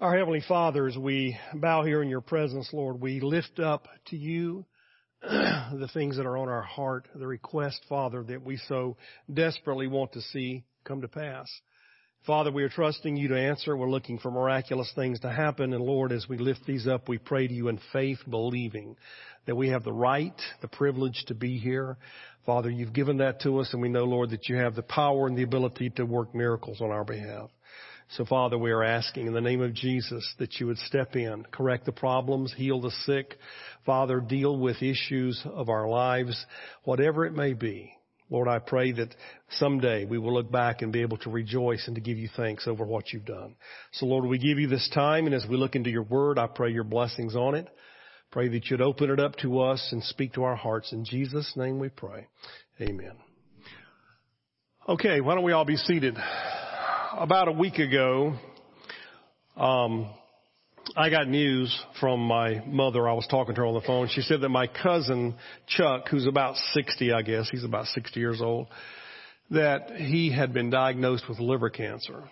Our Heavenly Father, as we bow here in your presence, Lord, we lift up to you the things that are on our heart, the request, Father, that we so desperately want to see come to pass. Father, we are trusting you to answer. We're looking for miraculous things to happen. And Lord, as we lift these up, we pray to you in faith, believing that we have the right, the privilege to be here. Father, you've given that to us, and we know, Lord, that you have the power and the ability to work miracles on our behalf. So Father, we are asking in the name of Jesus that you would step in, correct the problems, heal the sick. Father, deal with issues of our lives, whatever it may be. Lord, I pray that someday we will look back and be able to rejoice and to give you thanks over what you've done. So Lord, we give you this time and as we look into your word, I pray your blessings on it. Pray that you'd open it up to us and speak to our hearts. In Jesus' name we pray. Amen. Okay, why don't we all be seated? About a week ago, um, I got news from my mother. I was talking to her on the phone. She said that my cousin Chuck, who's about 60, I guess, he's about 60 years old, that he had been diagnosed with liver cancer.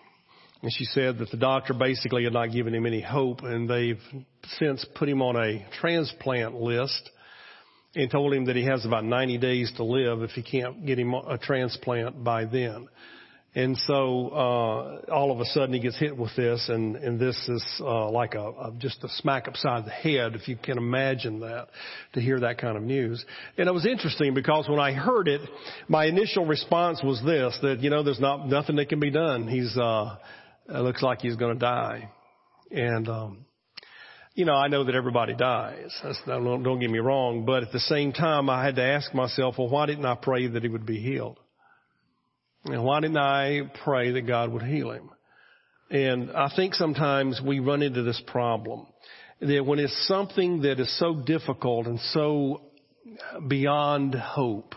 And she said that the doctor basically had not given him any hope and they've since put him on a transplant list and told him that he has about 90 days to live if he can't get him a transplant by then. And so uh, all of a sudden he gets hit with this, and and this is uh, like a, a just a smack upside the head, if you can imagine that, to hear that kind of news. And it was interesting because when I heard it, my initial response was this: that you know there's not nothing that can be done. He's uh, it looks like he's going to die, and. um you know, I know that everybody dies. That's, don't, don't get me wrong, but at the same time, I had to ask myself, well, why didn't I pray that he would be healed? And why didn't I pray that God would heal him? And I think sometimes we run into this problem that when it's something that is so difficult and so beyond hope,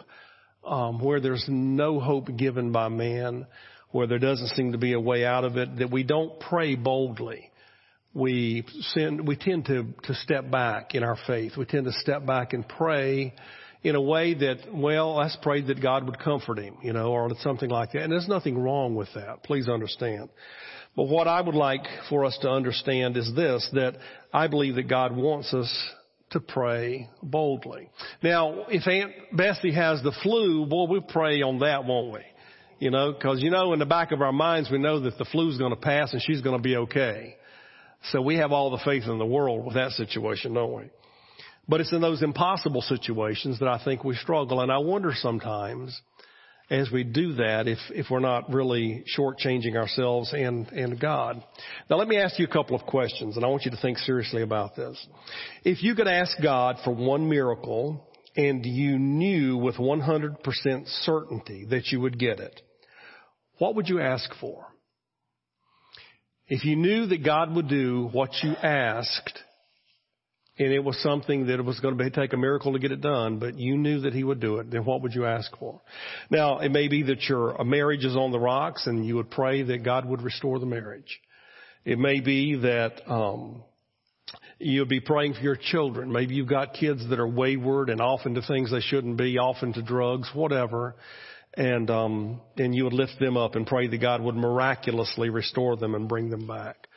um, where there's no hope given by man, where there doesn't seem to be a way out of it, that we don't pray boldly. We send, we tend to, to step back in our faith. We tend to step back and pray in a way that, well, let's pray that God would comfort him, you know, or something like that. And there's nothing wrong with that. Please understand. But what I would like for us to understand is this, that I believe that God wants us to pray boldly. Now, if Aunt Bessie has the flu, boy, we'll pray on that, won't we? You know, cause you know, in the back of our minds, we know that the flu's gonna pass and she's gonna be okay. So we have all the faith in the world with that situation, don't we? But it's in those impossible situations that I think we struggle. And I wonder sometimes as we do that if, if we're not really shortchanging ourselves and, and God. Now let me ask you a couple of questions and I want you to think seriously about this. If you could ask God for one miracle and you knew with 100% certainty that you would get it, what would you ask for? If you knew that God would do what you asked, and it was something that it was going to be, take a miracle to get it done, but you knew that he would do it, then what would you ask for? Now, it may be that your marriage is on the rocks and you would pray that God would restore the marriage. It may be that, um, you'll be praying for your children. Maybe you've got kids that are wayward and off into things they shouldn't be, off into drugs, whatever. And, um, and you would lift them up and pray that God would miraculously restore them and bring them back.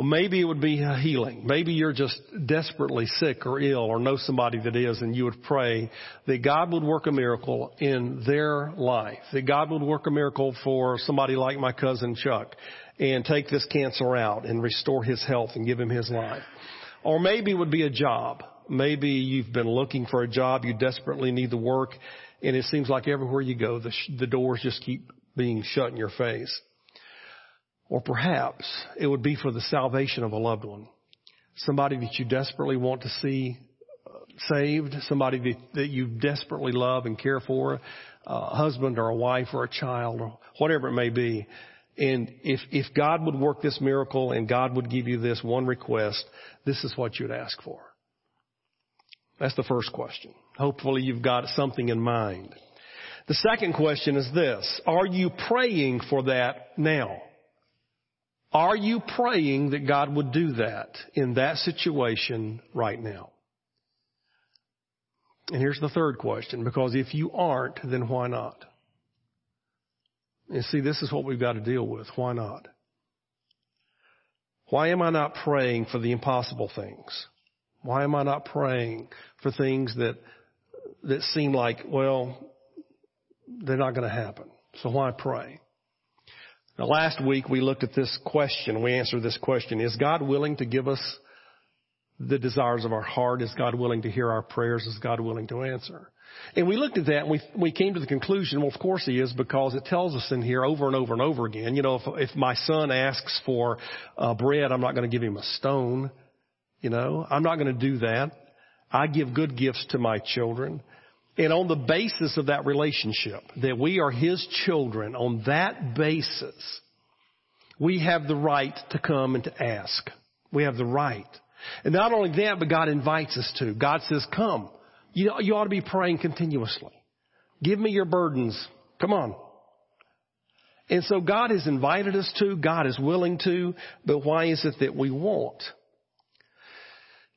Well, maybe it would be a healing. Maybe you're just desperately sick or ill or know somebody that is and you would pray that God would work a miracle in their life. That God would work a miracle for somebody like my cousin Chuck and take this cancer out and restore his health and give him his life. Or maybe it would be a job. Maybe you've been looking for a job. You desperately need the work and it seems like everywhere you go, the, sh- the doors just keep being shut in your face. Or perhaps it would be for the salvation of a loved one. Somebody that you desperately want to see uh, saved, somebody that, that you desperately love and care for, a husband or a wife or a child or whatever it may be. And if, if God would work this miracle and God would give you this one request, this is what you'd ask for. That's the first question. Hopefully you've got something in mind. The second question is this. Are you praying for that now? Are you praying that God would do that in that situation right now? And here's the third question, because if you aren't, then why not? And see, this is what we've got to deal with. Why not? Why am I not praying for the impossible things? Why am I not praying for things that, that seem like, well, they're not going to happen? So why pray? Now last week we looked at this question. We answered this question. Is God willing to give us the desires of our heart? Is God willing to hear our prayers? Is God willing to answer? And we looked at that and we, we came to the conclusion, well, of course he is because it tells us in here over and over and over again, you know, if, if my son asks for uh, bread, I'm not going to give him a stone. You know, I'm not going to do that. I give good gifts to my children. And on the basis of that relationship, that we are His children, on that basis, we have the right to come and to ask. We have the right. And not only that, but God invites us to. God says, come. You, you ought to be praying continuously. Give me your burdens. Come on. And so God has invited us to, God is willing to, but why is it that we won't?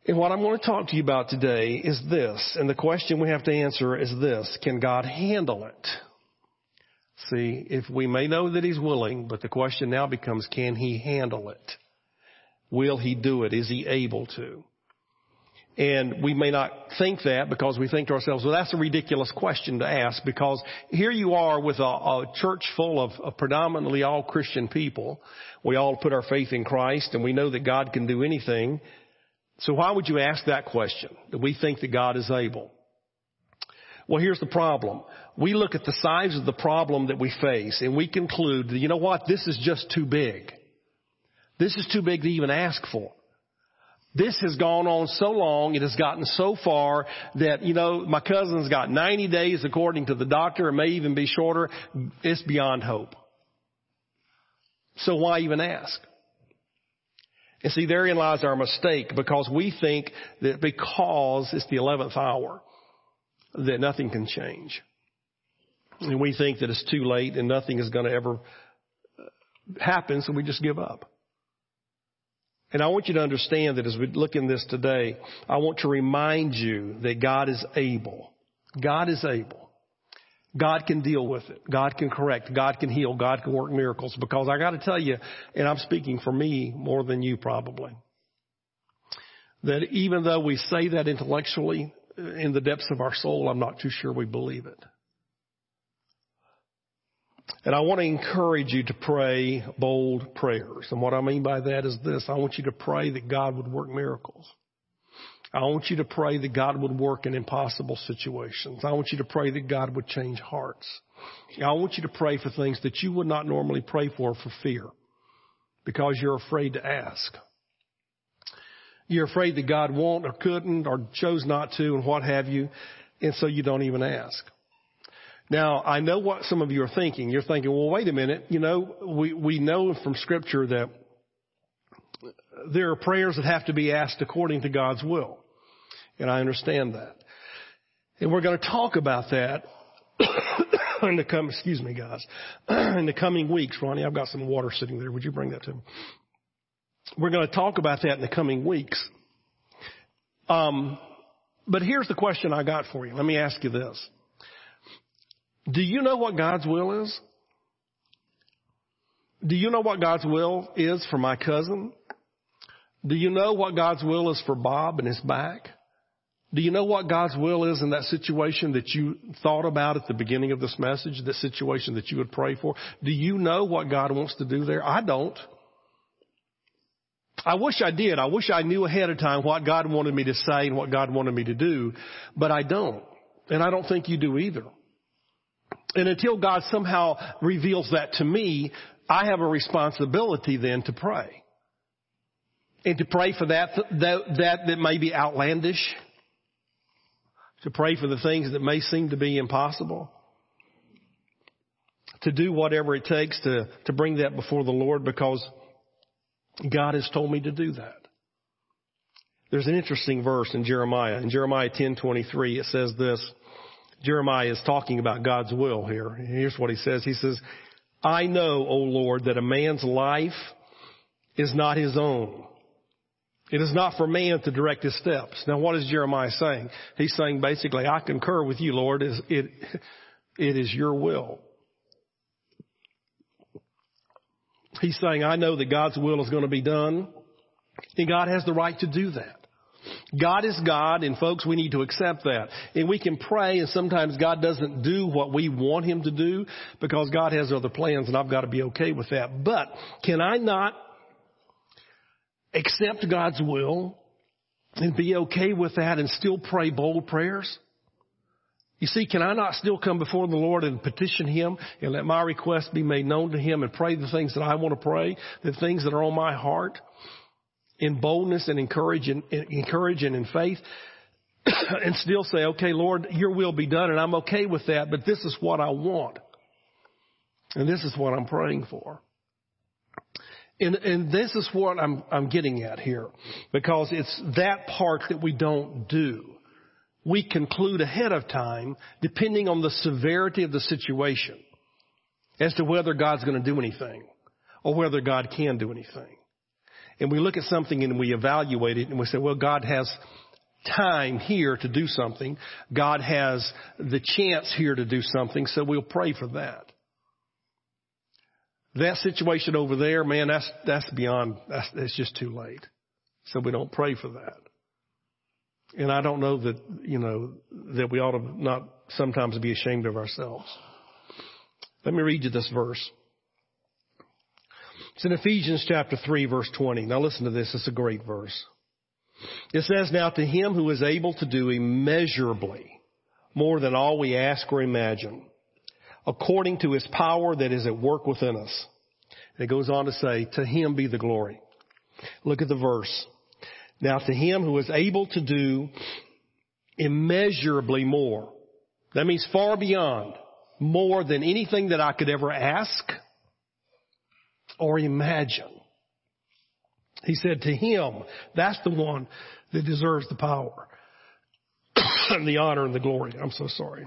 And what I'm going to talk to you about today is this, and the question we have to answer is this, can God handle it? See, if we may know that He's willing, but the question now becomes, can He handle it? Will He do it? Is He able to? And we may not think that because we think to ourselves, well, that's a ridiculous question to ask because here you are with a, a church full of, of, predominantly all Christian people. We all put our faith in Christ and we know that God can do anything. So why would you ask that question? Do we think that God is able? Well, here's the problem. We look at the size of the problem that we face and we conclude that, you know what, this is just too big. This is too big to even ask for. This has gone on so long, it has gotten so far that, you know, my cousin's got 90 days according to the doctor, it may even be shorter. It's beyond hope. So why even ask? And see, therein lies our mistake because we think that because it's the 11th hour, that nothing can change. And we think that it's too late and nothing is going to ever uh, happen, so we just give up. And I want you to understand that as we look in this today, I want to remind you that God is able. God is able. God can deal with it. God can correct. God can heal. God can work miracles. Because I got to tell you, and I'm speaking for me more than you probably, that even though we say that intellectually, uh, in the depths of our soul, I'm not too sure we believe it. And I want to encourage you to pray bold prayers. And what I mean by that is this. I want you to pray that God would work miracles. I want you to pray that God would work in impossible situations. I want you to pray that God would change hearts. I want you to pray for things that you would not normally pray for for fear because you're afraid to ask. You're afraid that God won't or couldn't or chose not to and what have you, and so you don't even ask. Now, I know what some of you are thinking. You're thinking, well, wait a minute. You know, we, we know from scripture that there are prayers that have to be asked according to God's will. And I understand that. And we're going to talk about that in the come, excuse me guys, in the coming weeks. Ronnie, I've got some water sitting there. Would you bring that to me? We're going to talk about that in the coming weeks. Um, but here's the question I got for you. Let me ask you this. Do you know what God's will is? Do you know what God's will is for my cousin? Do you know what God's will is for Bob and his back? Do you know what God's will is in that situation that you thought about at the beginning of this message, the situation that you would pray for? Do you know what God wants to do there? I don't. I wish I did. I wish I knew ahead of time what God wanted me to say and what God wanted me to do, but I don't. And I don't think you do either. And until God somehow reveals that to me, I have a responsibility then to pray. And to pray for that, that, that, that may be outlandish, to pray for the things that may seem to be impossible, to do whatever it takes to, to bring that before the Lord because God has told me to do that. There's an interesting verse in Jeremiah. In Jeremiah 10:23 it says this. Jeremiah is talking about God's will here. Here's what he says. He says, "I know, O Lord, that a man's life is not his own, it is not for man to direct his steps. Now what is Jeremiah saying? He's saying basically, I concur with you, Lord. It, it is your will. He's saying, I know that God's will is going to be done. And God has the right to do that. God is God, and folks, we need to accept that. And we can pray, and sometimes God doesn't do what we want Him to do because God has other plans, and I've got to be okay with that. But can I not accept God's will and be okay with that and still pray bold prayers? You see, can I not still come before the Lord and petition Him and let my request be made known to Him and pray the things that I want to pray, the things that are on my heart? in boldness and encourage and, and in faith and still say, okay, Lord, your will be done and I'm okay with that, but this is what I want. And this is what I'm praying for. And, and this is what I'm, I'm getting at here because it's that part that we don't do. We conclude ahead of time depending on the severity of the situation as to whether God's going to do anything or whether God can do anything and we look at something and we evaluate it and we say, well, God has time here to do something. God has the chance here to do something, so we'll pray for that. That situation over there, man, that's, that's beyond, that's, that's just too late. So we don't pray for that. And I don't know that, you know, that we ought to not sometimes be ashamed of ourselves. Let me read you this verse. It's in Ephesians chapter 3 verse 20. Now listen to this. It's a great verse. It says, Now to him who is able to do immeasurably more than all we ask or imagine, according to his power that is at work within us. It goes on to say, To him be the glory. Look at the verse. Now to him who is able to do immeasurably more. That means far beyond, more than anything that I could ever ask or imagine. He said to him, that's the one that deserves the power and the honor and the glory. I'm so sorry.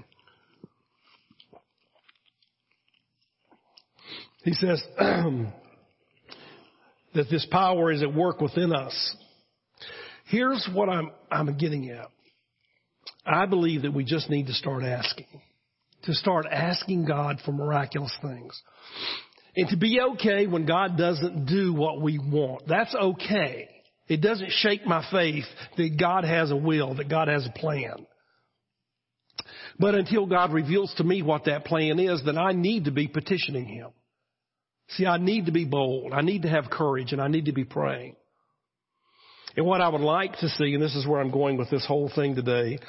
He says that this power is at work within us. Here's what I'm, I'm getting at. I believe that we just need to start asking. To start asking God for miraculous things. And to be okay when God doesn't do what we want. That's okay. It doesn't shake my faith that God has a will, that God has a plan. But until God reveals to me what that plan is, then I need to be petitioning Him. See, I need to be bold. I need to have courage and I need to be praying. And what I would like to see, and this is where I'm going with this whole thing today,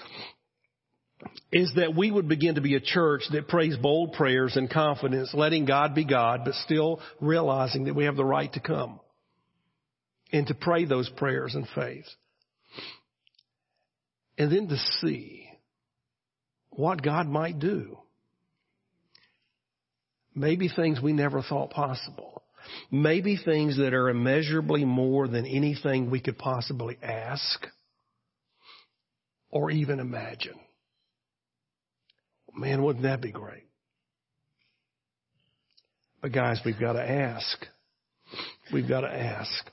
is that we would begin to be a church that prays bold prayers and confidence, letting God be God, but still realizing that we have the right to come and to pray those prayers in faith. And then to see what God might do. Maybe things we never thought possible. Maybe things that are immeasurably more than anything we could possibly ask or even imagine. Man, wouldn't that be great? But guys, we've got to ask. We've got to ask.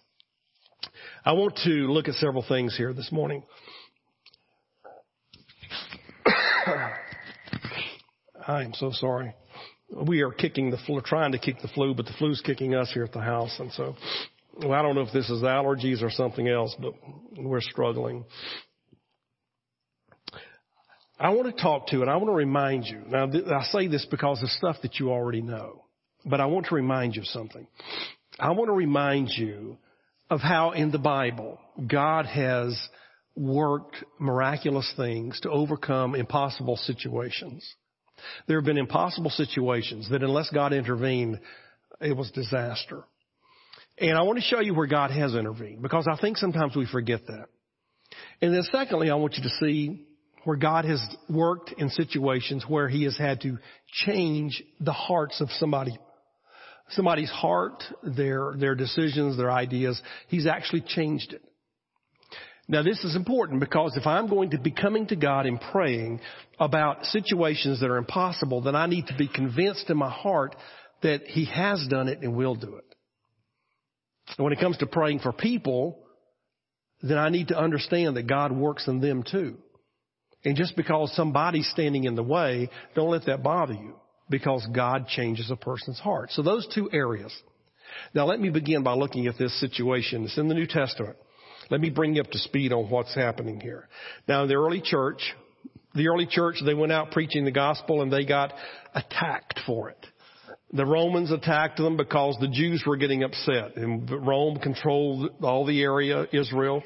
I want to look at several things here this morning. I am so sorry. We are kicking the flu, trying to kick the flu, but the flu's kicking us here at the house. And so, well, I don't know if this is allergies or something else, but we're struggling. I want to talk to and I want to remind you. Now, I say this because of stuff that you already know, but I want to remind you of something. I want to remind you of how in the Bible God has worked miraculous things to overcome impossible situations. There have been impossible situations that unless God intervened, it was disaster. And I want to show you where God has intervened because I think sometimes we forget that. And then secondly, I want you to see where God has worked in situations where He has had to change the hearts of somebody, somebody's heart, their, their decisions, their ideas. He's actually changed it. Now this is important because if I'm going to be coming to God and praying about situations that are impossible, then I need to be convinced in my heart that He has done it and will do it. And when it comes to praying for people, then I need to understand that God works in them too. And just because somebody's standing in the way, don't let that bother you because God changes a person's heart. So those two areas. Now let me begin by looking at this situation. It's in the New Testament. Let me bring you up to speed on what's happening here. Now in the early church, the early church, they went out preaching the gospel and they got attacked for it. The Romans attacked them because the Jews were getting upset and Rome controlled all the area, Israel.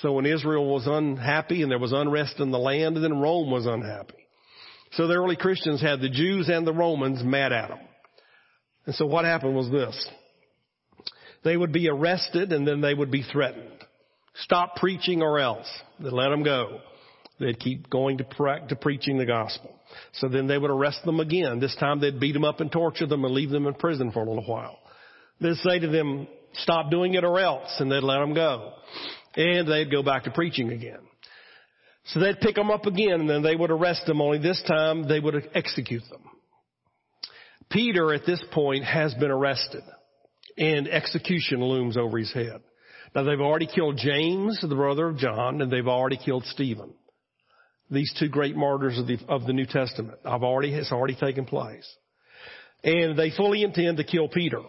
So when Israel was unhappy and there was unrest in the land, then Rome was unhappy. So the early Christians had the Jews and the Romans mad at them. And so what happened was this. They would be arrested and then they would be threatened. Stop preaching or else. They'd let them go. They'd keep going to, pre- to preaching the gospel. So then they would arrest them again. This time they'd beat them up and torture them and leave them in prison for a little while. They'd say to them, stop doing it or else, and they'd let them go. And they'd go back to preaching again. So they'd pick them up again and then they would arrest them, only this time they would execute them. Peter at this point has been arrested and execution looms over his head. Now they've already killed James, the brother of John, and they've already killed Stephen. These two great martyrs of the, of the New Testament. I've already, it's already taken place. And they fully intend to kill Peter.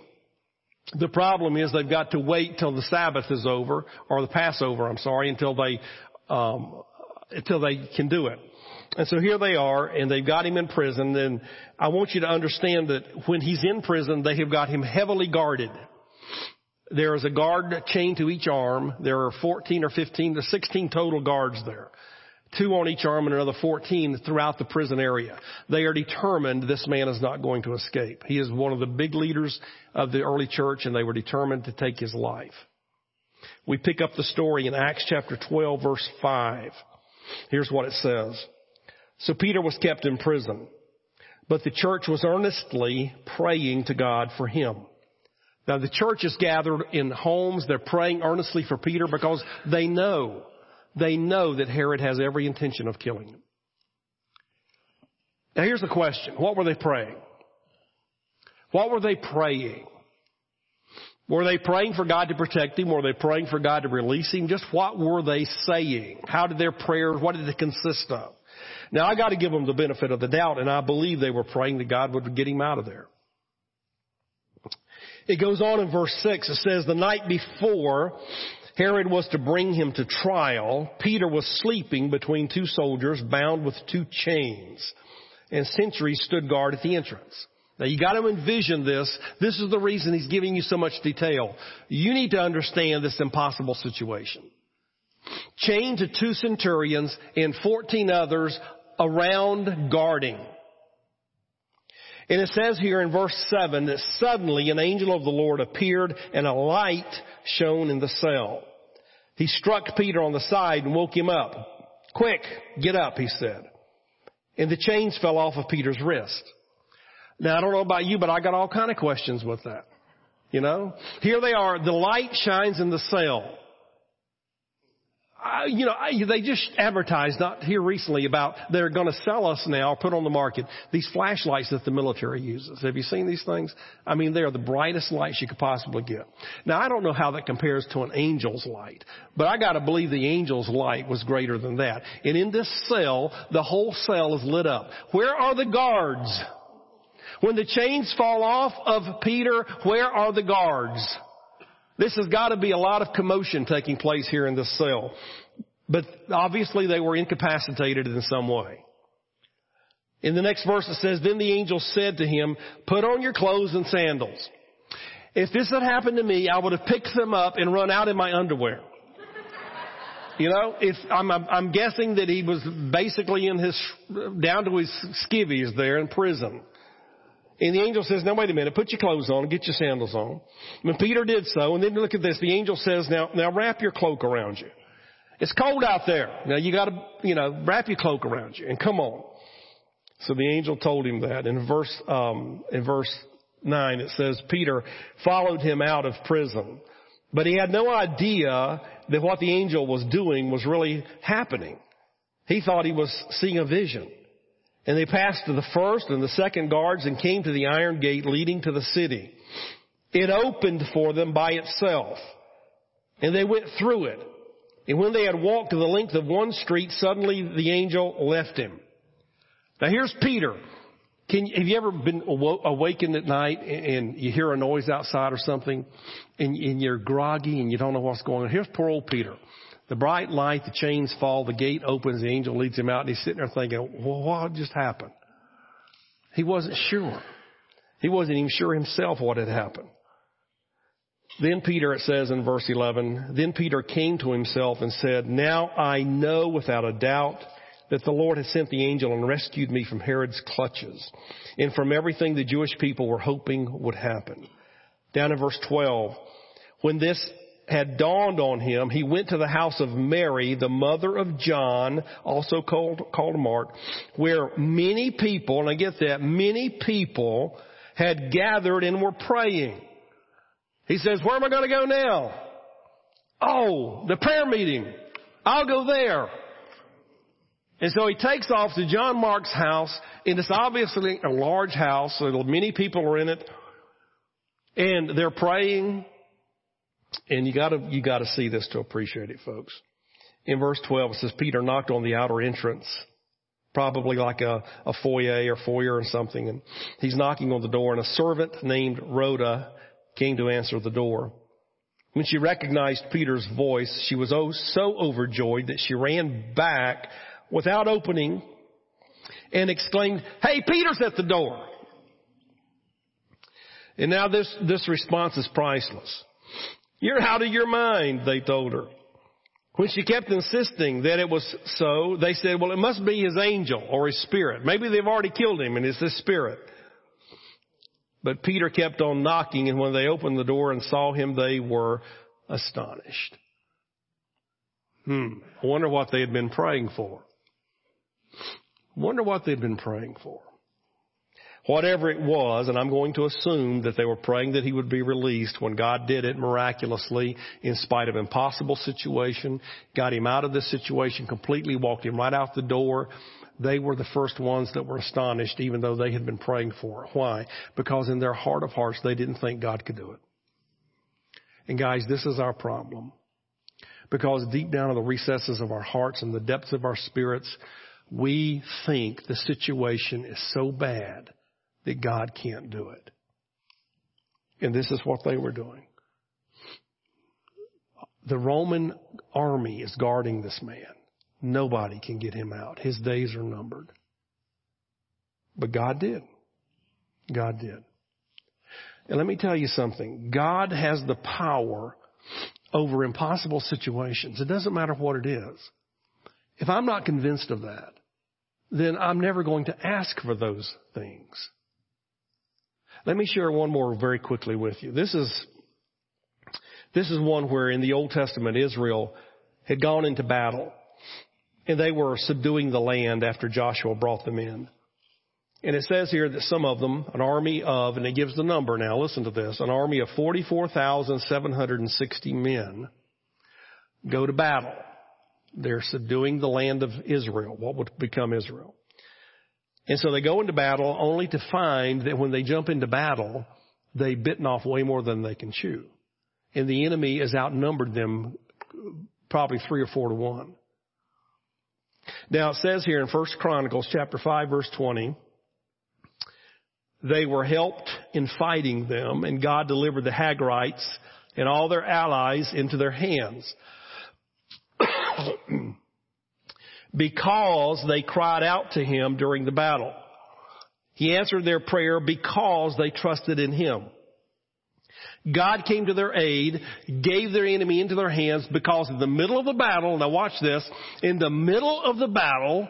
The problem is they've got to wait till the Sabbath is over, or the Passover, I'm sorry, until they, um, until they can do it. And so here they are, and they've got him in prison, and I want you to understand that when he's in prison, they have got him heavily guarded. There is a guard chained to each arm. There are 14 or 15 to 16 total guards there. Two on each arm and another 14 throughout the prison area. They are determined this man is not going to escape. He is one of the big leaders of the early church and they were determined to take his life. We pick up the story in Acts chapter 12 verse 5. Here's what it says. So Peter was kept in prison, but the church was earnestly praying to God for him. Now the church is gathered in homes. They're praying earnestly for Peter because they know, they know that Herod has every intention of killing him. Now here's the question. What were they praying? What were they praying? Were they praying for God to protect him? Were they praying for God to release him? Just what were they saying? How did their prayers, what did it consist of? Now I gotta give them the benefit of the doubt and I believe they were praying that God would get him out of there. It goes on in verse 6. It says, the night before Herod was to bring him to trial, Peter was sleeping between two soldiers bound with two chains and sentries stood guard at the entrance. Now you gotta envision this. This is the reason he's giving you so much detail. You need to understand this impossible situation. Chained to two centurions and 14 others around guarding. And it says here in verse 7 that suddenly an angel of the Lord appeared and a light shone in the cell. He struck Peter on the side and woke him up. Quick, get up, he said. And the chains fell off of Peter's wrist. Now I don't know about you, but I got all kind of questions with that. You know? Here they are, the light shines in the cell you know, I, they just advertised not here recently about they're going to sell us now, put on the market these flashlights that the military uses. Have you seen these things? I mean, they are the brightest lights you could possibly get. Now, I don't know how that compares to an angel's light, but I got to believe the angel's light was greater than that. And in this cell, the whole cell is lit up. Where are the guards? When the chains fall off of Peter, where are the guards? This has got to be a lot of commotion taking place here in this cell. But obviously they were incapacitated in some way. In the next verse it says, Then the angel said to him, Put on your clothes and sandals. If this had happened to me, I would have picked them up and run out in my underwear. You know, if I'm, I'm guessing that he was basically in his, down to his skivvies there in prison. And the angel says, now wait a minute, put your clothes on, get your sandals on. And Peter did so, and then look at this, the angel says, now, now wrap your cloak around you. It's cold out there. Now you gotta, you know, wrap your cloak around you and come on. So the angel told him that. In verse, um, in verse 9 it says, Peter followed him out of prison. But he had no idea that what the angel was doing was really happening. He thought he was seeing a vision. And they passed to the first and the second guards and came to the iron gate leading to the city. It opened for them by itself. And they went through it. And when they had walked the length of one street, suddenly the angel left him. Now here's Peter. Can have you ever been awakened at night and you hear a noise outside or something, and, and you're groggy and you don't know what's going on? Here's poor old Peter. The bright light, the chains fall, the gate opens, the angel leads him out, and he's sitting there thinking, what just happened? He wasn't sure. He wasn't even sure himself what had happened. Then Peter, it says in verse 11, then Peter came to himself and said, now I know without a doubt that the Lord has sent the angel and rescued me from Herod's clutches and from everything the Jewish people were hoping would happen. Down in verse 12, when this had dawned on him, he went to the house of Mary, the mother of John, also called, called Mark, where many people, and I get that, many people had gathered and were praying. He says, where am I going to go now? Oh, the prayer meeting. I'll go there. And so he takes off to John Mark's house, and it's obviously a large house, so many people are in it, and they're praying, and you gotta, you gotta see this to appreciate it, folks. In verse 12, it says, Peter knocked on the outer entrance, probably like a, a foyer or foyer or something, and he's knocking on the door, and a servant named Rhoda came to answer the door. When she recognized Peter's voice, she was oh so overjoyed that she ran back without opening and exclaimed, Hey, Peter's at the door. And now this, this response is priceless. You're out of your mind, they told her. When she kept insisting that it was so, they said, well, it must be his angel or his spirit. Maybe they've already killed him and it's his spirit. But Peter kept on knocking and when they opened the door and saw him, they were astonished. Hmm. I wonder what they had been praying for. Wonder what they'd been praying for. Whatever it was, and I'm going to assume that they were praying that he would be released when God did it miraculously in spite of impossible situation, got him out of this situation completely, walked him right out the door. They were the first ones that were astonished even though they had been praying for it. Why? Because in their heart of hearts they didn't think God could do it. And guys, this is our problem. Because deep down in the recesses of our hearts and the depths of our spirits, we think the situation is so bad that God can't do it. And this is what they were doing. The Roman army is guarding this man. Nobody can get him out. His days are numbered. But God did. God did. And let me tell you something. God has the power over impossible situations. It doesn't matter what it is. If I'm not convinced of that, then I'm never going to ask for those things. Let me share one more very quickly with you. This is, this is one where in the Old Testament Israel had gone into battle and they were subduing the land after Joshua brought them in. And it says here that some of them, an army of, and it gives the number now, listen to this, an army of 44,760 men go to battle. They're subduing the land of Israel, what would become Israel. And so they go into battle only to find that when they jump into battle, they've bitten off way more than they can chew. And the enemy has outnumbered them probably three or four to one. Now it says here in First Chronicles chapter 5 verse 20, they were helped in fighting them and God delivered the Hagarites and all their allies into their hands. Because they cried out to him during the battle. He answered their prayer because they trusted in him. God came to their aid, gave their enemy into their hands because in the middle of the battle, now watch this, in the middle of the battle,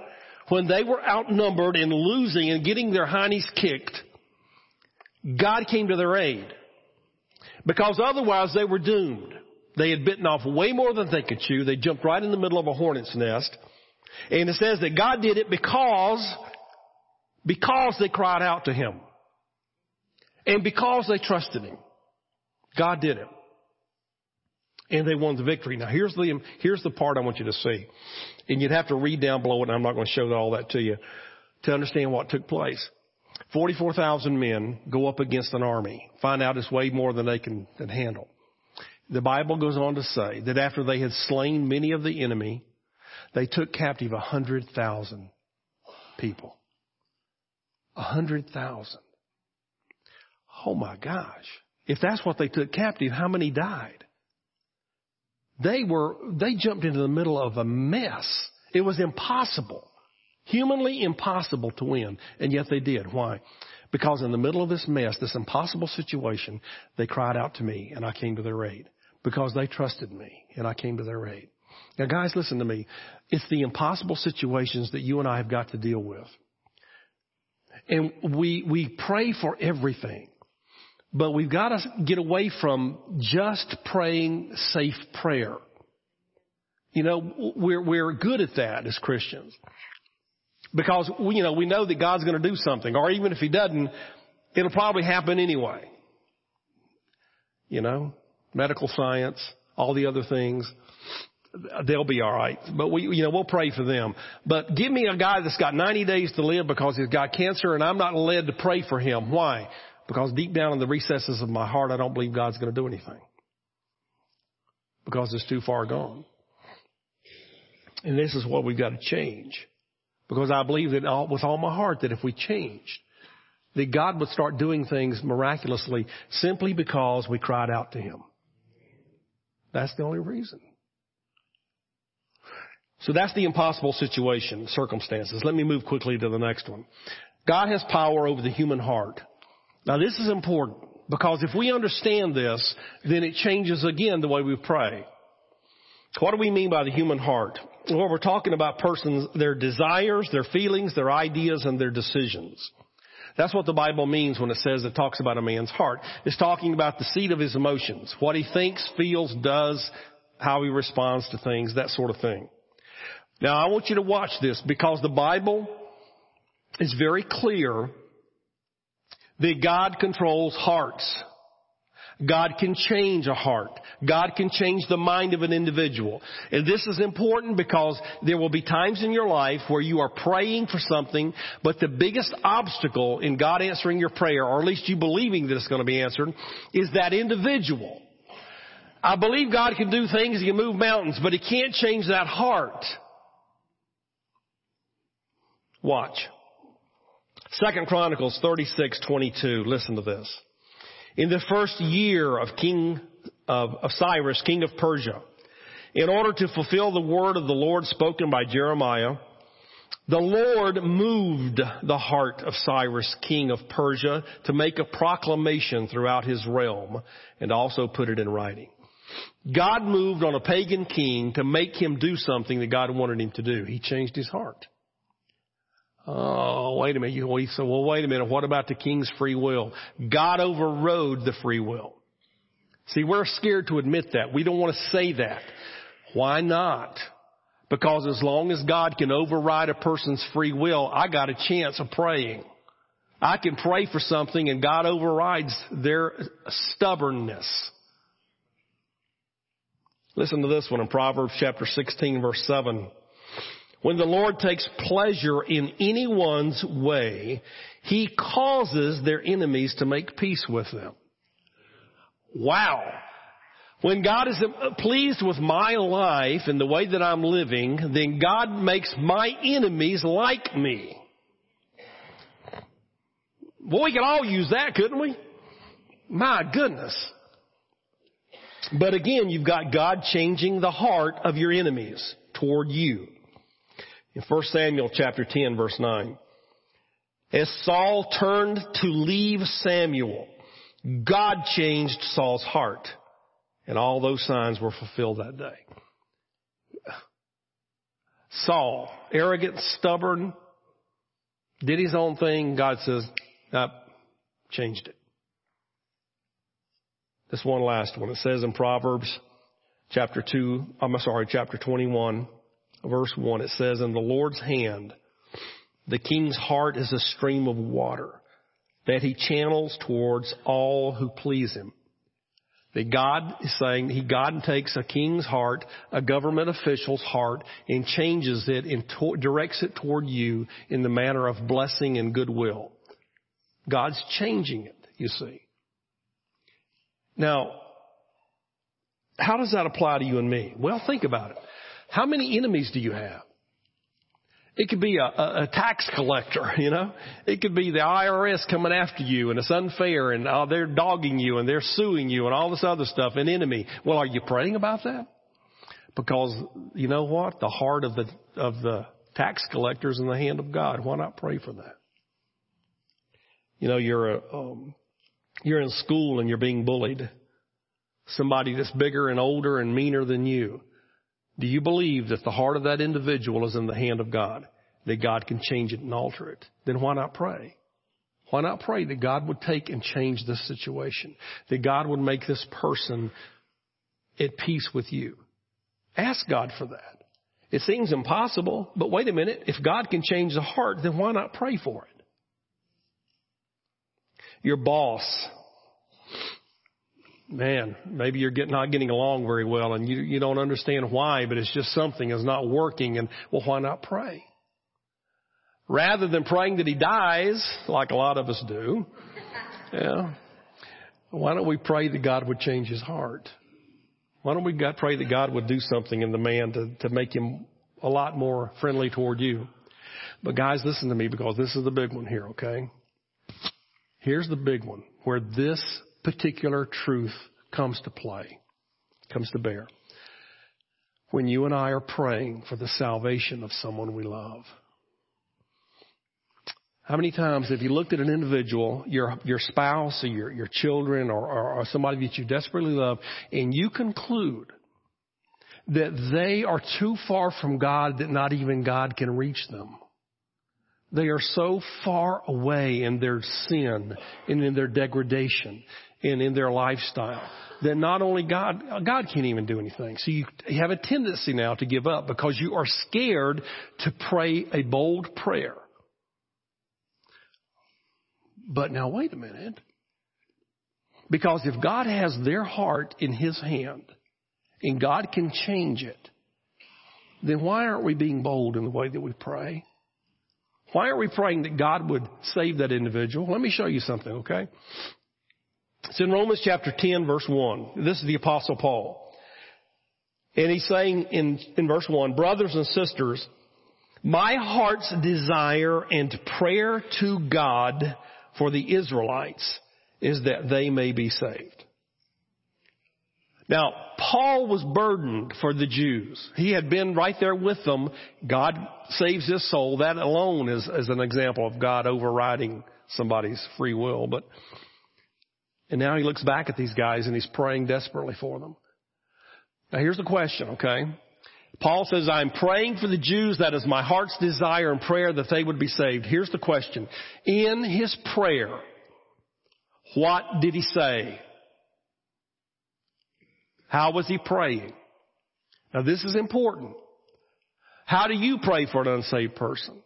when they were outnumbered and losing and getting their heinies kicked, God came to their aid. Because otherwise they were doomed. They had bitten off way more than they could chew. They jumped right in the middle of a hornet's nest. And it says that God did it because, because they cried out to Him. And because they trusted Him. God did it. And they won the victory. Now here's the, here's the part I want you to see. And you'd have to read down below it and I'm not going to show all that to you to understand what took place. 44,000 men go up against an army. Find out it's way more than they can, can handle. The Bible goes on to say that after they had slain many of the enemy, they took captive a hundred thousand people. A hundred thousand. Oh my gosh. If that's what they took captive, how many died? They were, they jumped into the middle of a mess. It was impossible. Humanly impossible to win. And yet they did. Why? Because in the middle of this mess, this impossible situation, they cried out to me and I came to their aid. Because they trusted me and I came to their aid. Now guys, listen to me. It's the impossible situations that you and I have got to deal with. And we, we pray for everything. But we've got to get away from just praying safe prayer. You know, we're, we're good at that as Christians. Because, we, you know, we know that God's going to do something, or even if He doesn't, it'll probably happen anyway. You know, medical science, all the other things, they'll be alright. But we, you know, we'll pray for them. But give me a guy that's got 90 days to live because he's got cancer and I'm not led to pray for him. Why? Because deep down in the recesses of my heart, I don't believe God's going to do anything. Because it's too far gone. And this is what we've got to change. Because I believe that all, with all my heart that if we changed, that God would start doing things miraculously simply because we cried out to Him. That's the only reason. So that's the impossible situation, circumstances. Let me move quickly to the next one. God has power over the human heart. Now this is important because if we understand this, then it changes again the way we pray. What do we mean by the human heart? Well, we're talking about persons, their desires, their feelings, their ideas, and their decisions. That's what the Bible means when it says it talks about a man's heart. It's talking about the seat of his emotions, what he thinks, feels, does, how he responds to things, that sort of thing. Now I want you to watch this because the Bible is very clear that God controls hearts. God can change a heart. God can change the mind of an individual. And this is important because there will be times in your life where you are praying for something, but the biggest obstacle in God answering your prayer, or at least you believing that it's going to be answered, is that individual. I believe God can do things, He can move mountains, but He can't change that heart. Watch. Second Chronicles 36, 22. Listen to this. In the first year of King of, of Cyrus, king of Persia, in order to fulfill the word of the Lord spoken by Jeremiah, the Lord moved the heart of Cyrus, king of Persia, to make a proclamation throughout his realm and also put it in writing. God moved on a pagan king to make him do something that God wanted him to do. He changed his heart. Oh, wait a minute. You say, well, wait a minute. What about the king's free will? God overrode the free will. See, we're scared to admit that. We don't want to say that. Why not? Because as long as God can override a person's free will, I got a chance of praying. I can pray for something and God overrides their stubbornness. Listen to this one in Proverbs chapter 16 verse 7. When the Lord takes pleasure in anyone's way, He causes their enemies to make peace with them. Wow. When God is pleased with my life and the way that I'm living, then God makes my enemies like me. Well, we could all use that, couldn't we? My goodness. But again, you've got God changing the heart of your enemies toward you. In 1 Samuel chapter 10 verse 9. As Saul turned to leave Samuel, God changed Saul's heart. And all those signs were fulfilled that day. Saul, arrogant, stubborn, did his own thing. God says, nope, changed it. This one last one. It says in Proverbs chapter 2, I'm sorry, chapter 21, verse 1, it says, In the Lord's hand, the king's heart is a stream of water that he channels towards all who please him. That God is saying he God takes a king's heart, a government official's heart, and changes it and to, directs it toward you in the manner of blessing and goodwill. God's changing it, you see. Now, how does that apply to you and me? Well, think about it. How many enemies do you have? It could be a, a, a tax collector, you know. It could be the IRS coming after you and it's unfair and uh, they're dogging you and they're suing you and all this other stuff, an enemy. Well, are you praying about that? Because you know what? The heart of the, of the tax collector is in the hand of God. Why not pray for that? You know, you're a, um, you're in school and you're being bullied. Somebody that's bigger and older and meaner than you. Do you believe that the heart of that individual is in the hand of God? That God can change it and alter it? Then why not pray? Why not pray that God would take and change this situation? That God would make this person at peace with you? Ask God for that. It seems impossible, but wait a minute. If God can change the heart, then why not pray for it? Your boss man, maybe you're not getting along very well and you, you don't understand why, but it's just something is not working and well, why not pray? Rather than praying that he dies, like a lot of us do, yeah, why don't we pray that God would change his heart? Why don't we pray that God would do something in the man to, to make him a lot more friendly toward you? But guys, listen to me because this is the big one here, okay? Here's the big one where this particular truth comes to play, comes to bear. When you and I are praying for the salvation of someone we love. How many times have you looked at an individual, your, your spouse or your, your children or, or, or somebody that you desperately love, and you conclude that they are too far from God that not even God can reach them? They are so far away in their sin and in their degradation and in their lifestyle that not only God, God can't even do anything. So you have a tendency now to give up because you are scared to pray a bold prayer. But now wait a minute. Because if God has their heart in His hand and God can change it, then why aren't we being bold in the way that we pray? Why aren't we praying that God would save that individual? Let me show you something, okay? It's in Romans chapter 10 verse 1. This is the apostle Paul. And he's saying in, in verse 1, brothers and sisters, my heart's desire and prayer to God for the Israelites is that they may be saved. Now, Paul was burdened for the Jews. He had been right there with them. God saves his soul. That alone is, is an example of God overriding somebody's free will. But and now he looks back at these guys and he's praying desperately for them. Now here's the question, okay? Paul says, I'm praying for the Jews. That is my heart's desire and prayer that they would be saved. Here's the question. In his prayer, what did he say? How was he praying? Now this is important. How do you pray for an unsaved person?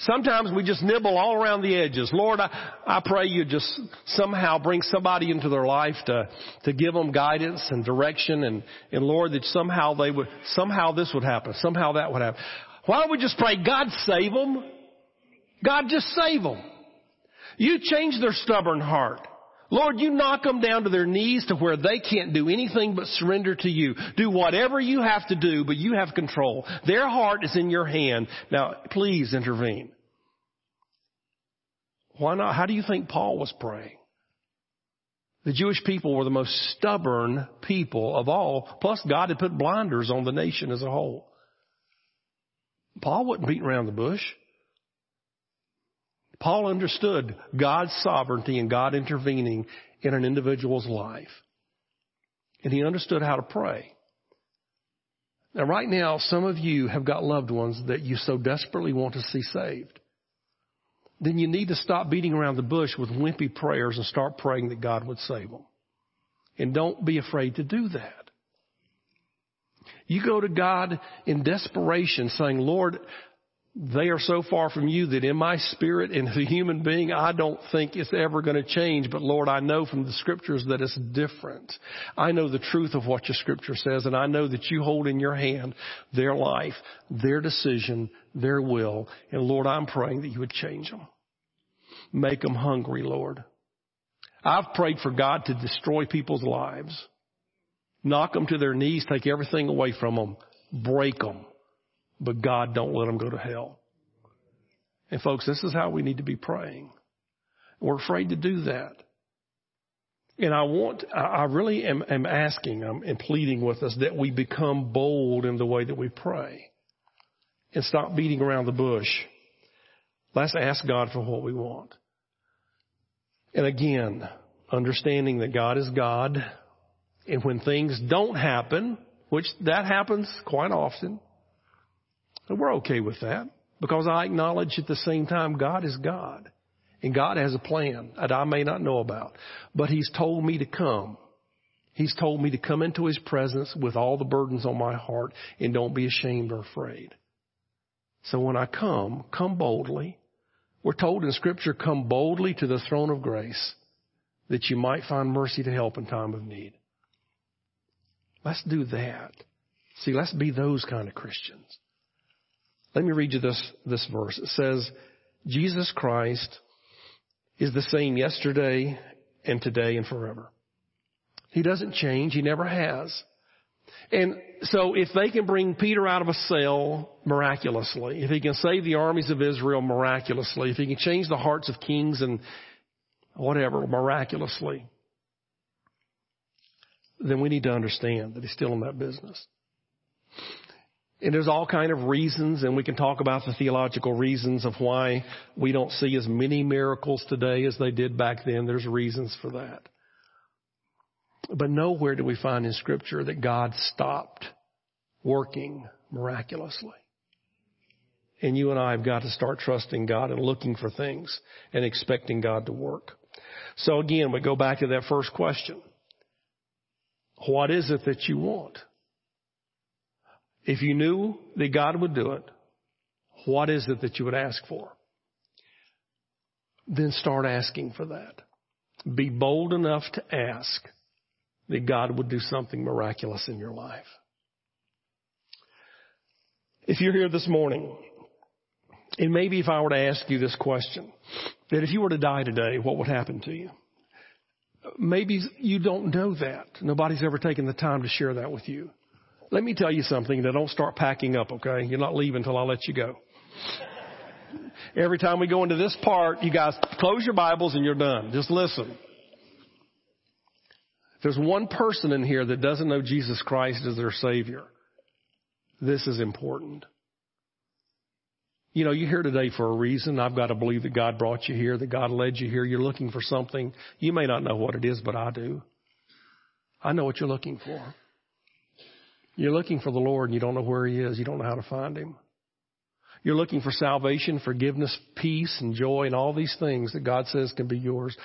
Sometimes we just nibble all around the edges. Lord, I, I pray you just somehow bring somebody into their life to, to give them guidance and direction and, and Lord, that somehow they would, somehow this would happen, somehow that would happen. Why don't we just pray, God save them? God just save them. You change their stubborn heart. Lord, you knock them down to their knees to where they can't do anything but surrender to you. Do whatever you have to do, but you have control. Their heart is in your hand. Now, please intervene. Why not? How do you think Paul was praying? The Jewish people were the most stubborn people of all. Plus, God had put blinders on the nation as a whole. Paul wasn't beating around the bush. Paul understood God's sovereignty and God intervening in an individual's life. And he understood how to pray. Now, right now, some of you have got loved ones that you so desperately want to see saved. Then you need to stop beating around the bush with wimpy prayers and start praying that God would save them. And don't be afraid to do that. You go to God in desperation saying, Lord, they are so far from you that in my spirit and as a human being, I don't think it's ever going to change. But Lord, I know from the scriptures that it's different. I know the truth of what your scripture says and I know that you hold in your hand their life, their decision, their will. And Lord, I'm praying that you would change them. Make them hungry, Lord. I've prayed for God to destroy people's lives. Knock them to their knees, take everything away from them, break them but God don't let them go to hell. And folks, this is how we need to be praying. We're afraid to do that. And I want, I really am, am asking um, and pleading with us that we become bold in the way that we pray and stop beating around the bush. Let's ask God for what we want. And again, understanding that God is God and when things don't happen, which that happens quite often, we're okay with that because I acknowledge at the same time God is God. And God has a plan that I may not know about. But He's told me to come. He's told me to come into His presence with all the burdens on my heart and don't be ashamed or afraid. So when I come, come boldly. We're told in Scripture, come boldly to the throne of grace that you might find mercy to help in time of need. Let's do that. See, let's be those kind of Christians. Let me read you this, this verse. It says, Jesus Christ is the same yesterday and today and forever. He doesn't change. He never has. And so if they can bring Peter out of a cell miraculously, if he can save the armies of Israel miraculously, if he can change the hearts of kings and whatever miraculously, then we need to understand that he's still in that business. And there's all kind of reasons, and we can talk about the theological reasons of why we don't see as many miracles today as they did back then. There's reasons for that. But nowhere do we find in Scripture that God stopped working miraculously. And you and I have got to start trusting God and looking for things and expecting God to work. So again, we go back to that first question. What is it that you want? If you knew that God would do it, what is it that you would ask for? Then start asking for that. Be bold enough to ask that God would do something miraculous in your life. If you're here this morning, and maybe if I were to ask you this question, that if you were to die today, what would happen to you? Maybe you don't know that. Nobody's ever taken the time to share that with you. Let me tell you something. Now don't start packing up, okay? You're not leaving until I let you go. Every time we go into this part, you guys close your Bibles and you're done. Just listen. There's one person in here that doesn't know Jesus Christ as their Savior, this is important. You know, you're here today for a reason. I've got to believe that God brought you here, that God led you here. You're looking for something. You may not know what it is, but I do. I know what you're looking for. You're looking for the Lord and you don't know where He is. You don't know how to find Him. You're looking for salvation, forgiveness, peace, and joy, and all these things that God says can be yours.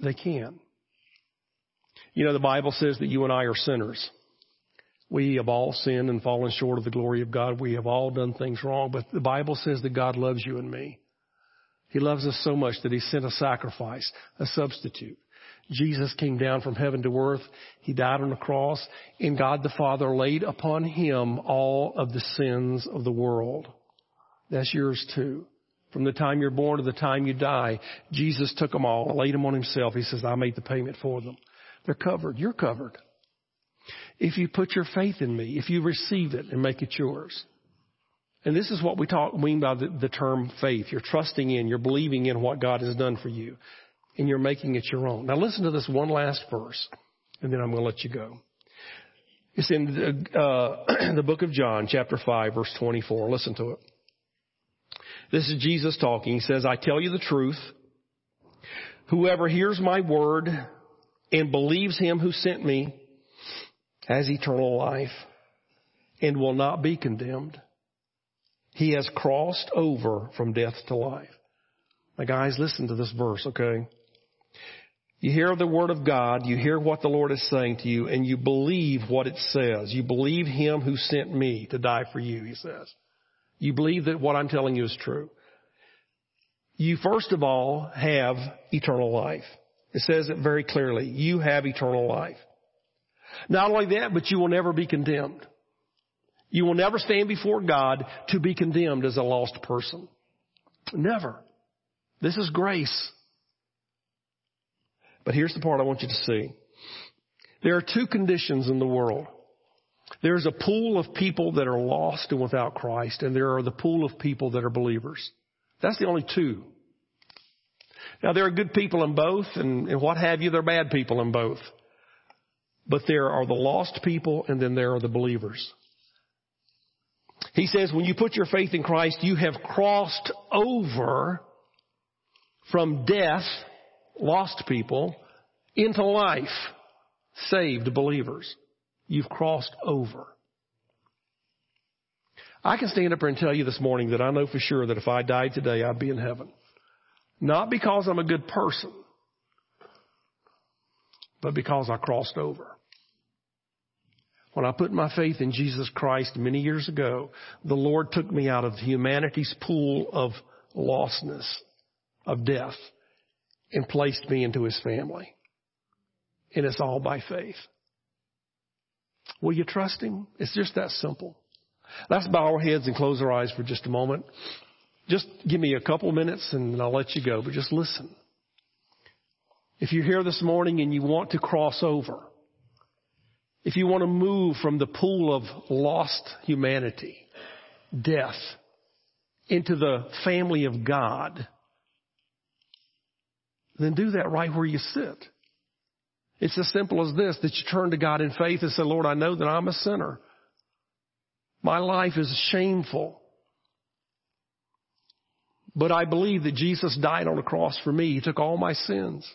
They can. You know, the Bible says that you and I are sinners. We have all sinned and fallen short of the glory of God. We have all done things wrong, but the Bible says that God loves you and me. He loves us so much that He sent a sacrifice, a substitute. Jesus came down from heaven to earth. He died on the cross and God the Father laid upon him all of the sins of the world. That's yours too. From the time you're born to the time you die, Jesus took them all, laid them on himself. He says, I made the payment for them. They're covered. You're covered. If you put your faith in me, if you receive it and make it yours. And this is what we talk, mean by the, the term faith. You're trusting in, you're believing in what God has done for you and you're making it your own. Now listen to this one last verse, and then I'm going to let you go. It's in the, uh, the book of John, chapter 5, verse 24. Listen to it. This is Jesus talking. He says, I tell you the truth. Whoever hears my word and believes him who sent me has eternal life and will not be condemned. He has crossed over from death to life. Now guys, listen to this verse, okay? You hear the word of God, you hear what the Lord is saying to you, and you believe what it says. You believe Him who sent me to die for you, He says. You believe that what I'm telling you is true. You first of all have eternal life. It says it very clearly. You have eternal life. Not only that, but you will never be condemned. You will never stand before God to be condemned as a lost person. Never. This is grace. But here's the part I want you to see. There are two conditions in the world. There's a pool of people that are lost and without Christ, and there are the pool of people that are believers. That's the only two. Now there are good people in both, and, and what have you, there are bad people in both. But there are the lost people, and then there are the believers. He says, when you put your faith in Christ, you have crossed over from death, lost people, into life, saved believers. You've crossed over. I can stand up here and tell you this morning that I know for sure that if I died today, I'd be in heaven. Not because I'm a good person, but because I crossed over. When I put my faith in Jesus Christ many years ago, the Lord took me out of humanity's pool of lostness, of death, and placed me into his family. And it's all by faith. Will you trust him? It's just that simple. Let's bow our heads and close our eyes for just a moment. Just give me a couple minutes and I'll let you go, but just listen. If you're here this morning and you want to cross over, if you want to move from the pool of lost humanity, death, into the family of God, then do that right where you sit. It's as simple as this, that you turn to God in faith and say, Lord, I know that I'm a sinner. My life is shameful. But I believe that Jesus died on the cross for me. He took all my sins.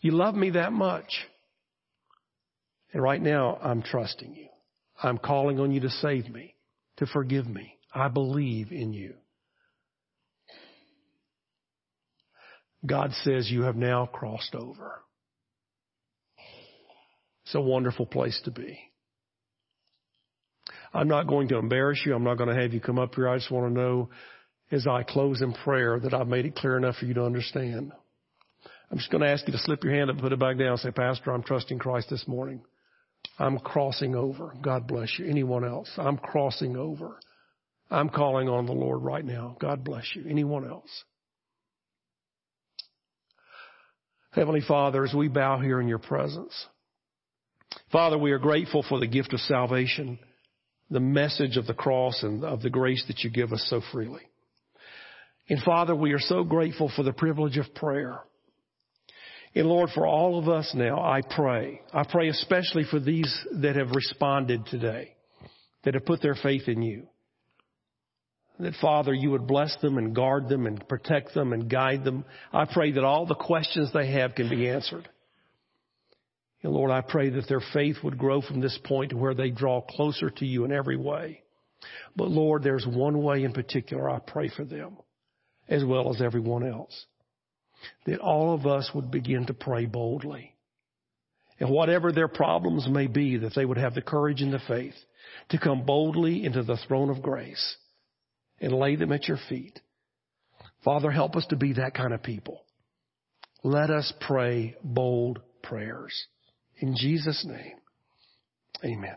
You love me that much. And right now, I'm trusting you. I'm calling on you to save me, to forgive me. I believe in you. God says you have now crossed over. It's a wonderful place to be. I'm not going to embarrass you. I'm not going to have you come up here. I just want to know as I close in prayer that I've made it clear enough for you to understand. I'm just going to ask you to slip your hand up, and put it back down, say, Pastor, I'm trusting Christ this morning. I'm crossing over. God bless you. Anyone else? I'm crossing over. I'm calling on the Lord right now. God bless you. Anyone else? Heavenly Father, as we bow here in your presence, Father, we are grateful for the gift of salvation, the message of the cross and of the grace that you give us so freely. And Father, we are so grateful for the privilege of prayer. And Lord, for all of us now, I pray. I pray especially for these that have responded today, that have put their faith in you. That Father, you would bless them and guard them and protect them and guide them. I pray that all the questions they have can be answered. And Lord, I pray that their faith would grow from this point to where they draw closer to you in every way. But Lord, there's one way in particular I pray for them as well as everyone else. That all of us would begin to pray boldly. And whatever their problems may be, that they would have the courage and the faith to come boldly into the throne of grace and lay them at your feet. Father, help us to be that kind of people. Let us pray bold prayers. In Jesus' name, amen.